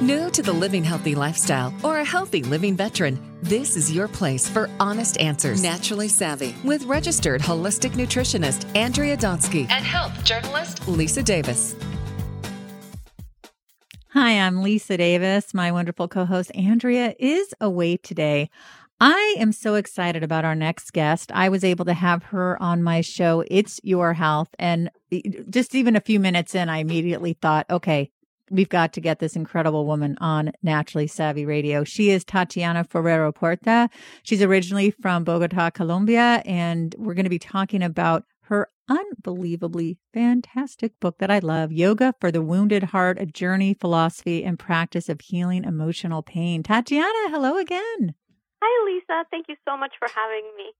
New to the living healthy lifestyle or a healthy living veteran, this is your place for honest answers. Naturally Savvy with registered holistic nutritionist Andrea Donsky and health journalist Lisa Davis. Hi, I'm Lisa Davis. My wonderful co host Andrea is away today. I am so excited about our next guest. I was able to have her on my show, It's Your Health. And just even a few minutes in, I immediately thought, okay, we've got to get this incredible woman on Naturally Savvy Radio. She is Tatiana Forero Puerta. She's originally from Bogota, Colombia, and we're going to be talking about her unbelievably fantastic book that I love, Yoga for the Wounded Heart, a journey, philosophy, and practice of healing emotional pain. Tatiana, hello again. Hi, Lisa. Thank you so much for having me.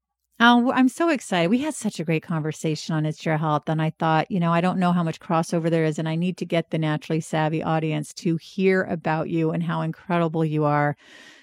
Oh, I'm so excited. We had such a great conversation on It's Your Health. And I thought, you know, I don't know how much crossover there is, and I need to get the naturally savvy audience to hear about you and how incredible you are.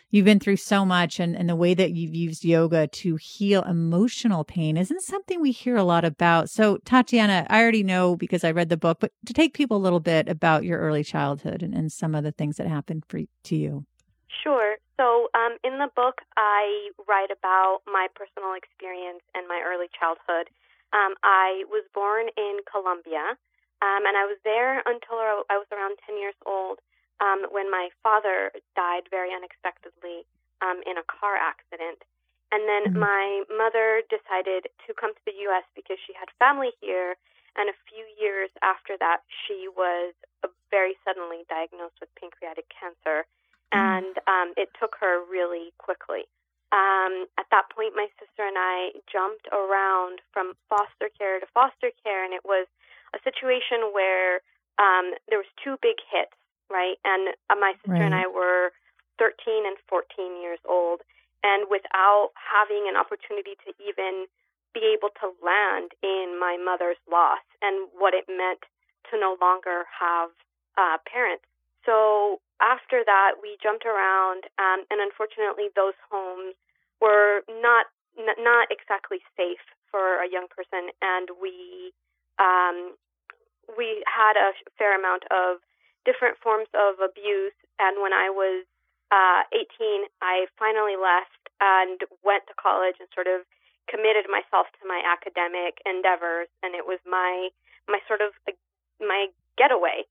You've been through so much, and, and the way that you've used yoga to heal emotional pain isn't something we hear a lot about. So, Tatiana, I already know because I read the book, but to take people a little bit about your early childhood and, and some of the things that happened for, to you. Sure. So, um, in the book, I write about my personal experience and my early childhood. Um, I was born in Colombia, um, and I was there until I was around 10 years old um, when my father died very unexpectedly um, in a car accident. And then mm-hmm. my mother decided to come to the U.S. because she had family here. And a few years after that, she was very suddenly diagnosed with pancreatic cancer. And um, it took her really quickly. Um, at that point, my sister and I jumped around from foster care to foster care, and it was a situation where um, there was two big hits, right? And uh, my sister right. and I were 13 and 14 years old, and without having an opportunity to even be able to land in my mother's loss and what it meant to no longer have uh, parents. So after that, we jumped around, um, and unfortunately, those homes were not n- not exactly safe for a young person, and we um, we had a fair amount of different forms of abuse. And when I was uh, 18, I finally left and went to college and sort of committed myself to my academic endeavors, and it was my my sort of my getaway.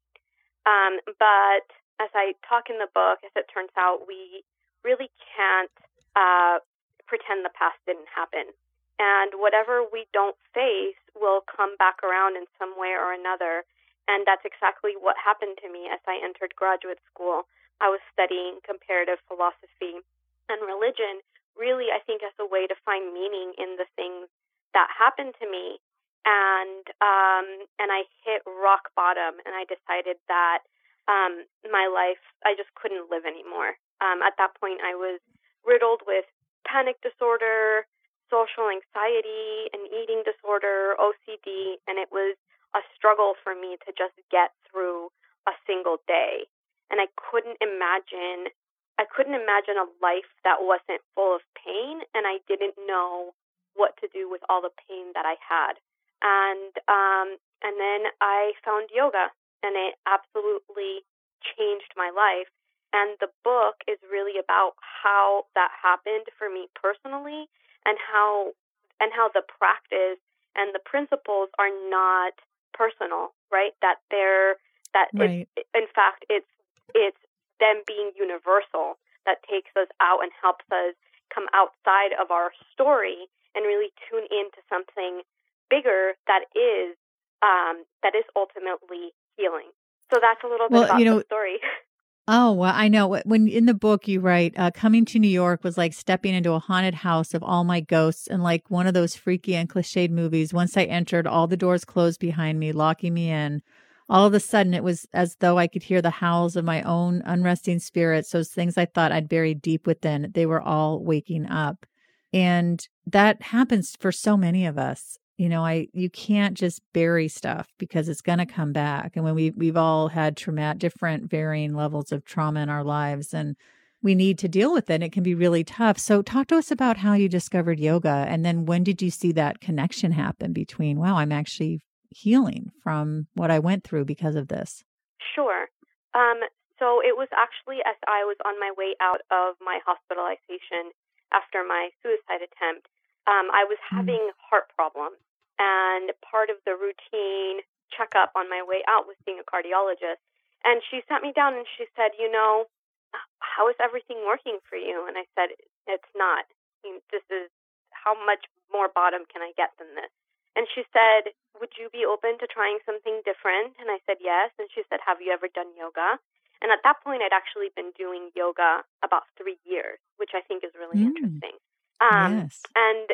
Um, but as I talk in the book, as it turns out, we really can't uh, pretend the past didn't happen. And whatever we don't face will come back around in some way or another. And that's exactly what happened to me as I entered graduate school. I was studying comparative philosophy and religion, really, I think, as a way to find meaning in the things that happened to me. And um, and I hit rock bottom, and I decided that um, my life, I just couldn't live anymore. Um, at that point, I was riddled with panic disorder, social anxiety, an eating disorder, OCD, and it was a struggle for me to just get through a single day. And I couldn't imagine I couldn't imagine a life that wasn't full of pain and I didn't know what to do with all the pain that I had. And um and then I found yoga and it absolutely changed my life. And the book is really about how that happened for me personally and how and how the practice and the principles are not personal, right? That they're that right. it's, in fact it's it's them being universal that takes us out and helps us come outside of our story and really tune into something bigger that is um, that is ultimately healing. So that's a little bit well, about you know, the story. Oh, well, I know. When in the book you write, uh, coming to New York was like stepping into a haunted house of all my ghosts and like one of those freaky and cliched movies. Once I entered, all the doors closed behind me, locking me in. All of a sudden, it was as though I could hear the howls of my own unresting spirits. Those things I thought I'd buried deep within, they were all waking up. And that happens for so many of us you know i you can't just bury stuff because it's going to come back and when we we've all had trauma different varying levels of trauma in our lives and we need to deal with it it can be really tough so talk to us about how you discovered yoga and then when did you see that connection happen between wow i'm actually healing from what i went through because of this sure um, so it was actually as I was on my way out of my hospitalization after my suicide attempt. Um, I was hmm. having mm. heart problems, and part of the routine checkup on my way out was seeing a cardiologist. And she sat me down and she said, "You know, how is everything working for you?" And I said, "It's not. This is how much more bottom can I get than this?" And she said, "Would you be open to trying something different?" And I said, "Yes." And she said, "Have you ever done yoga?" And at that point, I'd actually been doing yoga about three years, which I think is really mm. interesting. Um, yes. And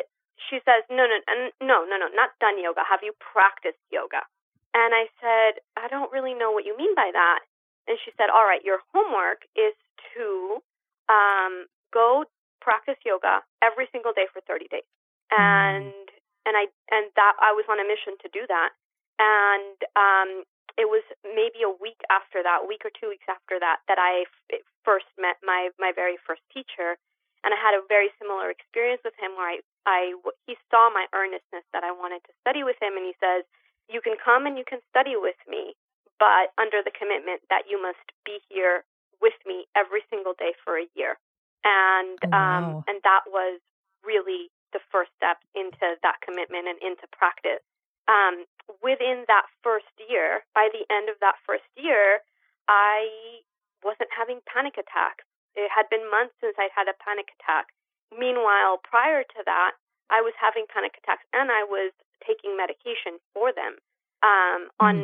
she says, no, no, no, no, no, not done yoga. Have you practiced yoga? And I said, I don't really know what you mean by that. And she said, all right, your homework is to um, go practice yoga every single day for 30 days. Mm. And and I and that I was on a mission to do that. And um, it was maybe a week after that, a week or two weeks after that, that I f- first met my my very first teacher, and I had a very similar experience with him where I I he saw my earnestness that I wanted to study with him, and he says, "You can come and you can study with me, but under the commitment that you must be here with me every single day for a year." And oh, um, wow. um and that was really the first step into that commitment and into practice um, within that first year, by the end of that first year, I wasn't having panic attacks. It had been months since I'd had a panic attack. Meanwhile, prior to that, I was having panic attacks and I was taking medication for them. Um, mm. On,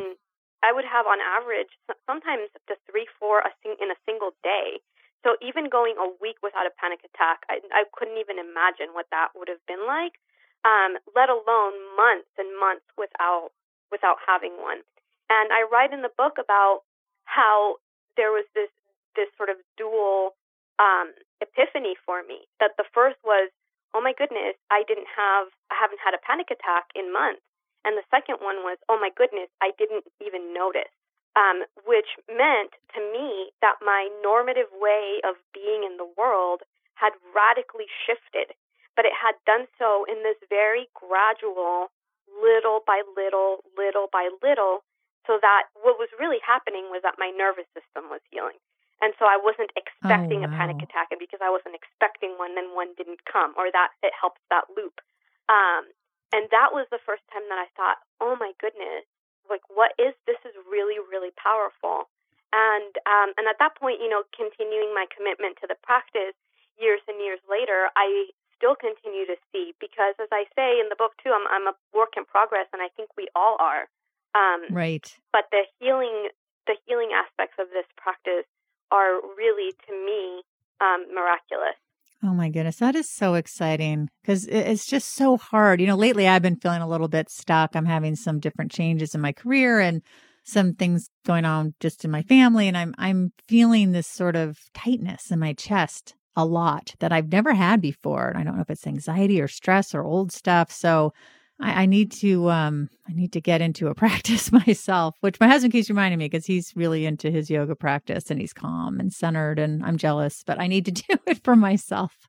I would have on average sometimes up to three, four a sing- in a single day. So even going a week without a panic attack, I, I couldn't even imagine what that would have been like um, let alone months and months without without having one. And I write in the book about how there was this this sort of dual um, epiphany for me. That the first was, oh my goodness, I didn't have I haven't had a panic attack in months. And the second one was, oh my goodness, I didn't even notice. Um, which meant to me that my normative way of being in the world had radically shifted but it had done so in this very gradual, little by little, little by little, so that what was really happening was that my nervous system was healing. And so I wasn't expecting oh, wow. a panic attack, and because I wasn't expecting one, then one didn't come, or that it helped that loop. Um, and that was the first time that I thought, oh my goodness, like what is this? Is really really powerful. And um, and at that point, you know, continuing my commitment to the practice, years and years later, I still continue to see because, as I say in the book too, I'm, I'm a work in progress, and I think we all are. Um, right. But the healing, the healing aspects of this practice are really, to me, um, miraculous. Oh my goodness, that is so exciting because it's just so hard. You know, lately I've been feeling a little bit stuck. I'm having some different changes in my career and some things going on just in my family and I'm I'm feeling this sort of tightness in my chest a lot that I've never had before. And I don't know if it's anxiety or stress or old stuff. So I, I need to um I need to get into a practice myself, which my husband keeps reminding me because he's really into his yoga practice and he's calm and centered and I'm jealous, but I need to do it for myself.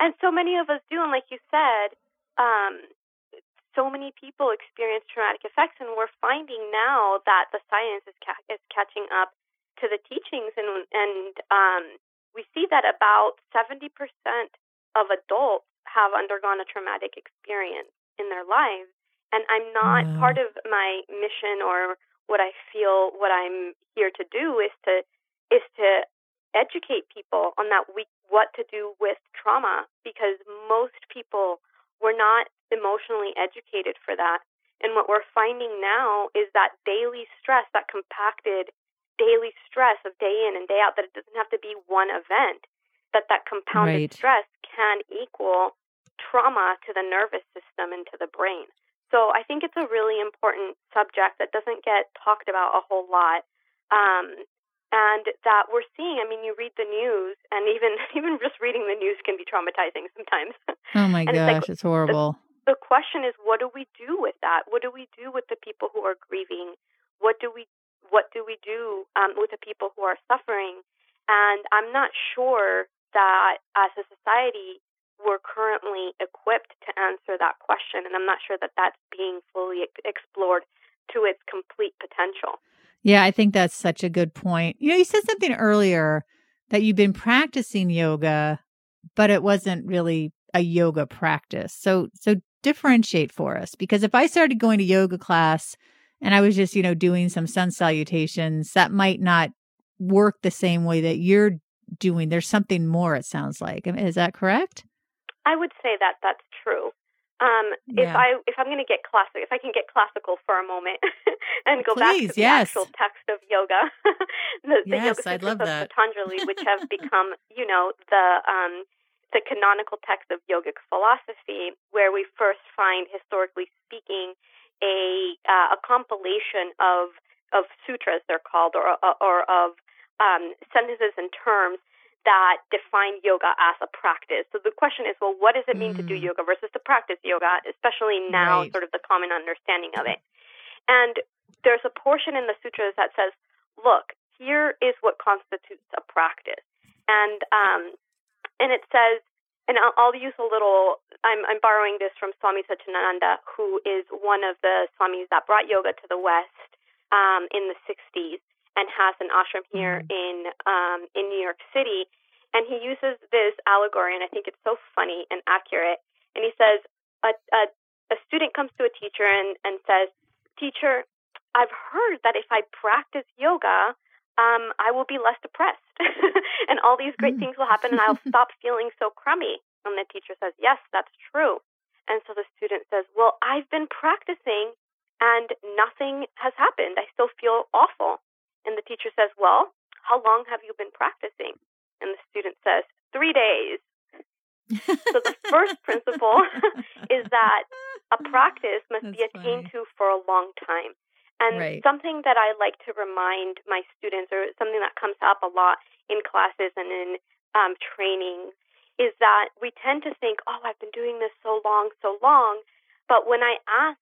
And so many of us do, and like you said, um, so many people experience traumatic effects, and we're finding now that the science is ca- is catching up to the teachings, and and um, we see that about 70% of adults have undergone a traumatic experience in their lives. And I'm not wow. part of my mission or what I feel what I'm here to do is to is to educate people on that we what to do with trauma because most people were not emotionally educated for that. And what we're finding now is that daily stress, that compacted daily stress of day in and day out that it doesn't have to be one event that that compounded right. stress can equal trauma to the nervous system and to the brain. So i think it's a really important subject that doesn't get talked about a whole lot um, and that we're seeing i mean you read the news and even even just reading the news can be traumatizing sometimes. Oh my gosh it's, like, it's horrible. the, the question is what do we do with that? What do we do with the people who are grieving? What do we what do we do um, with the people who are suffering? And I'm not sure that as a society, we're currently equipped to answer that question. And I'm not sure that that's being fully explored to its complete potential. Yeah, I think that's such a good point. You know, you said something earlier that you've been practicing yoga, but it wasn't really a yoga practice. So, so differentiate for us because if I started going to yoga class and I was just, you know, doing some sun salutations, that might not work the same way that you're doing. There's something more, it sounds like. Is that correct? I would say that that's true. Um, yeah. If I if I'm going to get classic, if I can get classical for a moment and go Please, back to the yes. actual text of yoga, the, the yes, Yoga love of that. Patanjali, which have become, you know, the um, the canonical text of yogic philosophy, where we first find, historically speaking, a uh, a compilation of of sutras, they're called, or or of um, sentences and terms that define yoga as a practice. So the question is, well, what does it mean mm. to do mm. yoga versus to practice yoga, especially now, right. sort of the common understanding of it. And there's a portion in the sutras that says, look, here is what constitutes a practice. And um, and it says, and I'll, I'll use a little. I'm, I'm borrowing this from Swami Satchidananda, who is one of the swamis that brought yoga to the West um, in the 60s and has an ashram here mm. in um, in New York City. And he uses this allegory, and I think it's so funny and accurate. And he says, a, a, a student comes to a teacher and, and says, Teacher, I've heard that if I practice yoga, um, I will be less depressed, and all these great mm. things will happen, and I'll stop feeling so crummy. And the teacher says, Yes, that's true. And so the student says, Well, I've been practicing and nothing has happened. I still feel awful. And the teacher says, Well, how long have you been practicing? And the student says, Three days. so the first principle is that a practice must That's be attained funny. to for a long time. And right. something that I like to remind my students, or something that comes up a lot in classes and in um, training, is that we tend to think, oh, I've been doing this so long, so long. But when I ask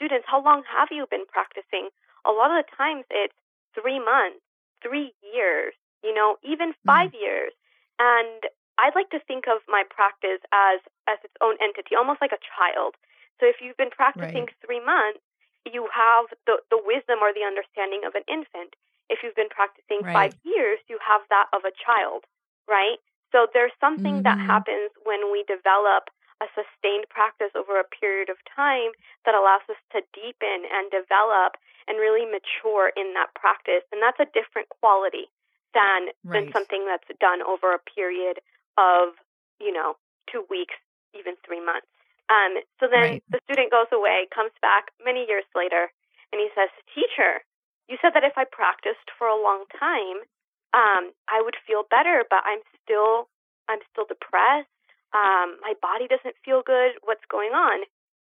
students, how long have you been practicing? A lot of the times it's three months, three years, you know, even mm. 5 mm. years. And I'd like to think of my practice as as its own entity, almost like a child. So if you've been practicing right. three months, you have the, the wisdom or the understanding of an infant. If you've been practicing right. five years, you have that of a child, right? So there's something mm-hmm. that happens when we develop a sustained practice over a period of time that allows us to deepen and develop and really mature in that practice. And that's a different quality than right. than something that's done over a period of, you know, two weeks, even three months. Um, so then right. the student goes away, comes back many years later, and he says, Teacher, you said that if I practiced for a long time, um, I would feel better, but I'm still I'm still depressed um, my body doesn't feel good. What's going on?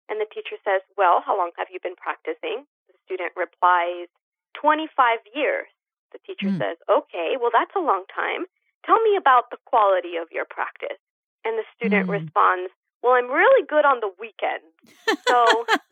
And the teacher says, Well, how long have you been practicing? The student replies, 25 years. The teacher mm. says, Okay, well, that's a long time. Tell me about the quality of your practice. And the student mm. responds, Well, I'm really good on the weekends. So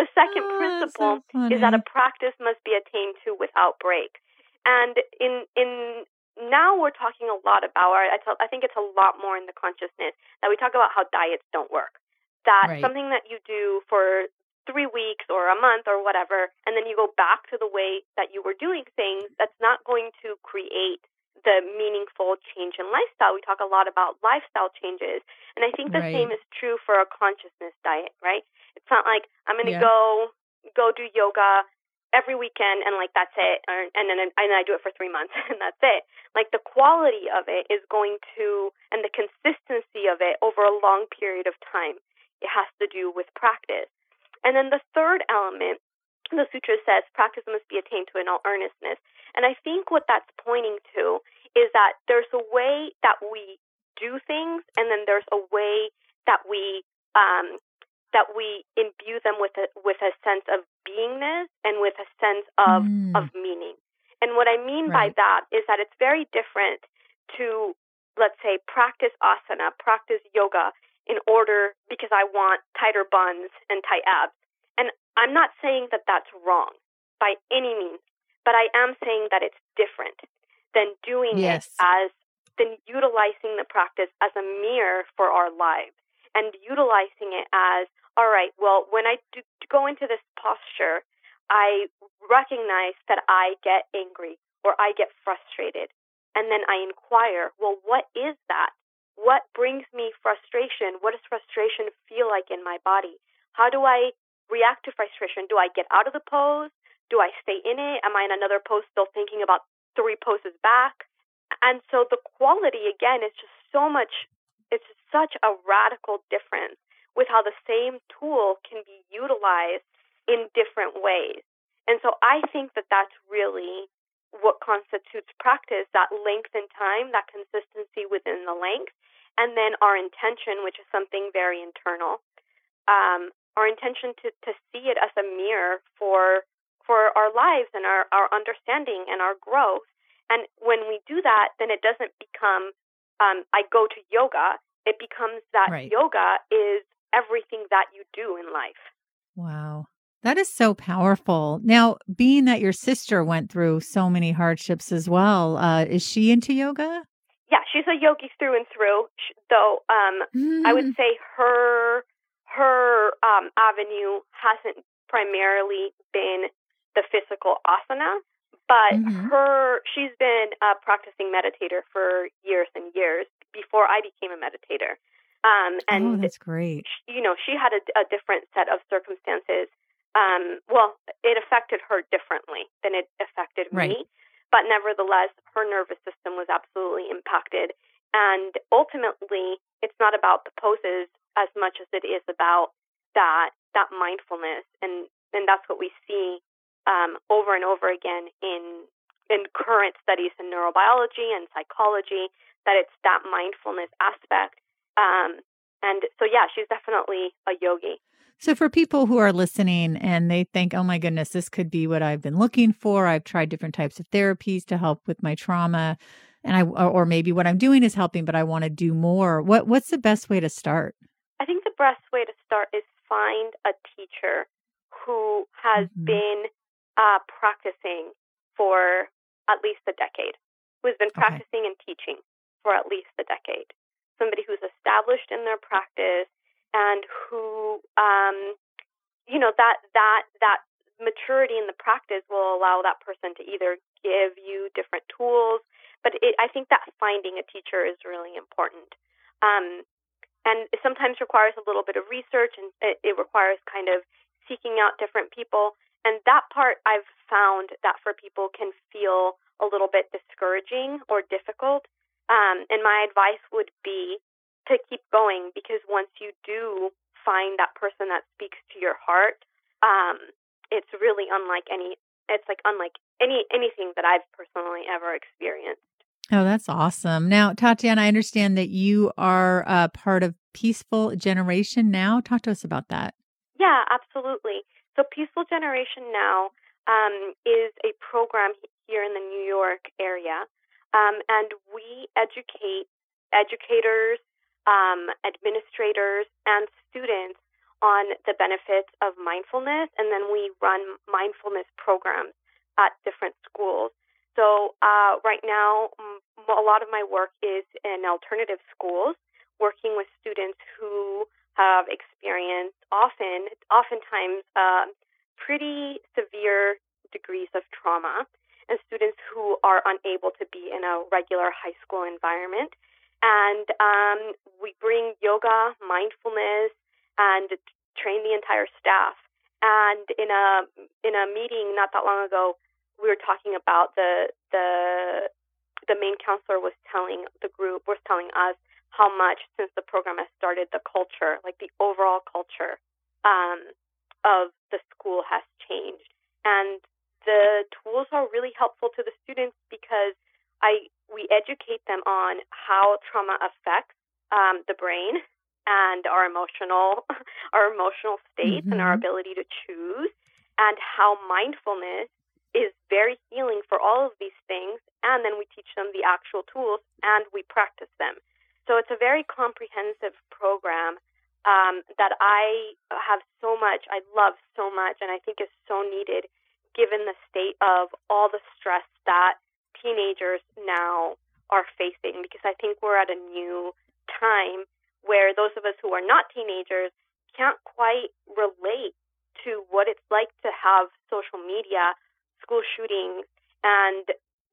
the second oh, principle so is that a practice must be attained to without break. And in in now we're talking a lot about, or I think it's a lot more in the consciousness that we talk about how diets don't work. That right. something that you do for three weeks or a month or whatever, and then you go back to the way that you were doing things, that's not going to create the meaningful change in lifestyle. We talk a lot about lifestyle changes. And I think the right. same is true for a consciousness diet, right? It's not like I'm going to yeah. go go do yoga every weekend and like that's it and then and I do it for 3 months and that's it. Like the quality of it is going to and the consistency of it over a long period of time. It has to do with practice. And then the third element the sutra says practice must be attained to in all earnestness. And I think what that's pointing to is that there's a way that we do things and then there's a way that we um, that we imbue them with a with a sense of beingness and with a sense of mm. of meaning. And what I mean right. by that is that it's very different to let's say practice asana, practice yoga in order because I want tighter buns and tight abs. And I'm not saying that that's wrong by any means, but I am saying that it's different than doing yes. it as than utilizing the practice as a mirror for our lives and utilizing it as all right, well, when I do, go into this posture, I recognize that I get angry or I get frustrated. And then I inquire, well, what is that? What brings me frustration? What does frustration feel like in my body? How do I react to frustration? Do I get out of the pose? Do I stay in it? Am I in another pose still thinking about three poses back? And so the quality, again, is just so much, it's such a radical difference with how the same tool can be utilized in different ways. And so I think that that's really what constitutes practice that length in time, that consistency within the length, and then our intention, which is something very internal. Um, our intention to, to see it as a mirror for for our lives and our, our understanding and our growth. And when we do that, then it doesn't become um, I go to yoga. It becomes that right. yoga is everything that you do in life. Wow. That is so powerful. Now, being that your sister went through so many hardships as well, uh, is she into yoga? Yeah, she's a yogi through and through. Though um, mm. I would mm. say her her um, avenue hasn't primarily been the physical asana, but mm-hmm. her she's been a practicing meditator for years and years before I became a meditator. Um, and oh, that's great. You know, she had a, a different set of circumstances. Um, well, it affected her differently than it affected right. me, but nevertheless, her nervous system was absolutely impacted. And ultimately, it's not about the poses as much as it is about that that mindfulness, and and that's what we see um, over and over again in in current studies in neurobiology and psychology. That it's that mindfulness aspect um, and so, yeah, she's definitely a yogi. So, for people who are listening and they think, oh my goodness, this could be what I've been looking for, I've tried different types of therapies to help with my trauma, and I, or maybe what I'm doing is helping, but I want to do more. What, what's the best way to start? I think the best way to start is find a teacher who has mm-hmm. been uh, practicing for at least a decade, who has been practicing okay. and teaching for at least a decade. Somebody who's established in their practice and who um, you know that that that maturity in the practice will allow that person to either give you different tools but it, i think that finding a teacher is really important. Um, and it sometimes requires a little bit of research and it, it requires kind of seeking out different people and that part i've found that for people can feel a little bit discouraging or difficult um, and my advice would be to keep going because once you do find that person that speaks to your heart, um, it's really unlike any. It's like unlike any anything that I've personally ever experienced. Oh, that's awesome. Now, Tatiana, I understand that you are a part of Peaceful Generation Now. Talk to us about that. Yeah, absolutely. So, Peaceful Generation Now um, is a program here in the New York area um, and we educate educators, um, administrators, and students on the benefits of mindfulness, and then we run mindfulness programs at different schools. So uh, right now, a lot of my work is in alternative schools, working with students who have experienced often, oftentimes, uh, pretty severe degrees of trauma and students who are unable to be in a regular high school environment. And um, we bring yoga, mindfulness, and train the entire staff. And in a in a meeting not that long ago, we were talking about the the the main counselor was telling the group was telling us how much since the program has started the culture, like the overall culture um, of the school has changed. And the tools are really helpful to the students because I we educate them on how trauma affects um, the brain and our emotional our emotional states mm-hmm. and our mm-hmm. ability to choose and how mindfulness is very healing for all of these things and then we teach them the actual tools and we practice them so it's a very comprehensive program um, that I have so much I love so much and I think is so needed given the state of all the stress that teenagers now are facing because I think we're at a new time where those of us who are not teenagers can't quite relate to what it's like to have social media, school shootings, and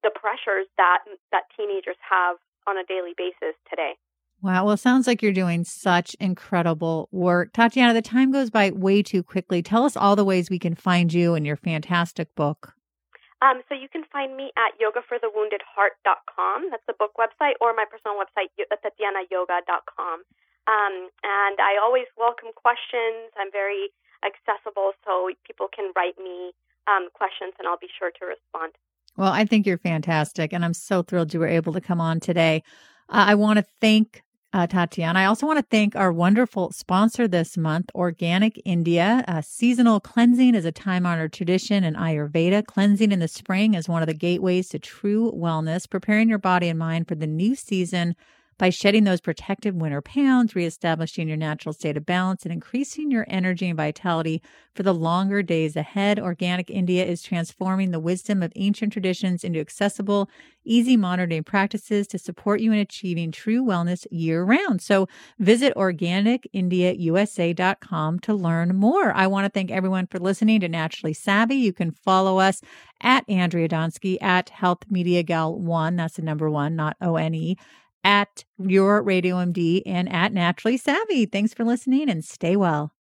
the pressures that that teenagers have on a daily basis today. Wow. Well, it sounds like you're doing such incredible work. Tatiana, the time goes by way too quickly. Tell us all the ways we can find you and your fantastic book. Um, so you can find me at yogaforthewoundedheart.com. That's the book website, or my personal website, tatianayoga.com. Um, and I always welcome questions. I'm very accessible, so people can write me um, questions, and I'll be sure to respond. Well, I think you're fantastic, and I'm so thrilled you were able to come on today. Uh, I want to thank uh, Tatiana. I also want to thank our wonderful sponsor this month, Organic India. Uh, seasonal cleansing is a time honored tradition in Ayurveda. Cleansing in the spring is one of the gateways to true wellness, preparing your body and mind for the new season by shedding those protective winter pounds, reestablishing your natural state of balance, and increasing your energy and vitality for the longer days ahead. Organic India is transforming the wisdom of ancient traditions into accessible, easy modern day practices to support you in achieving true wellness year round. So visit organicindiausa.com to learn more. I want to thank everyone for listening to Naturally Savvy. You can follow us at Andrea Donsky at Health Media Gal One. That's the number one, not O N E at your Radio MD and at Naturally Savvy. Thanks for listening and stay well.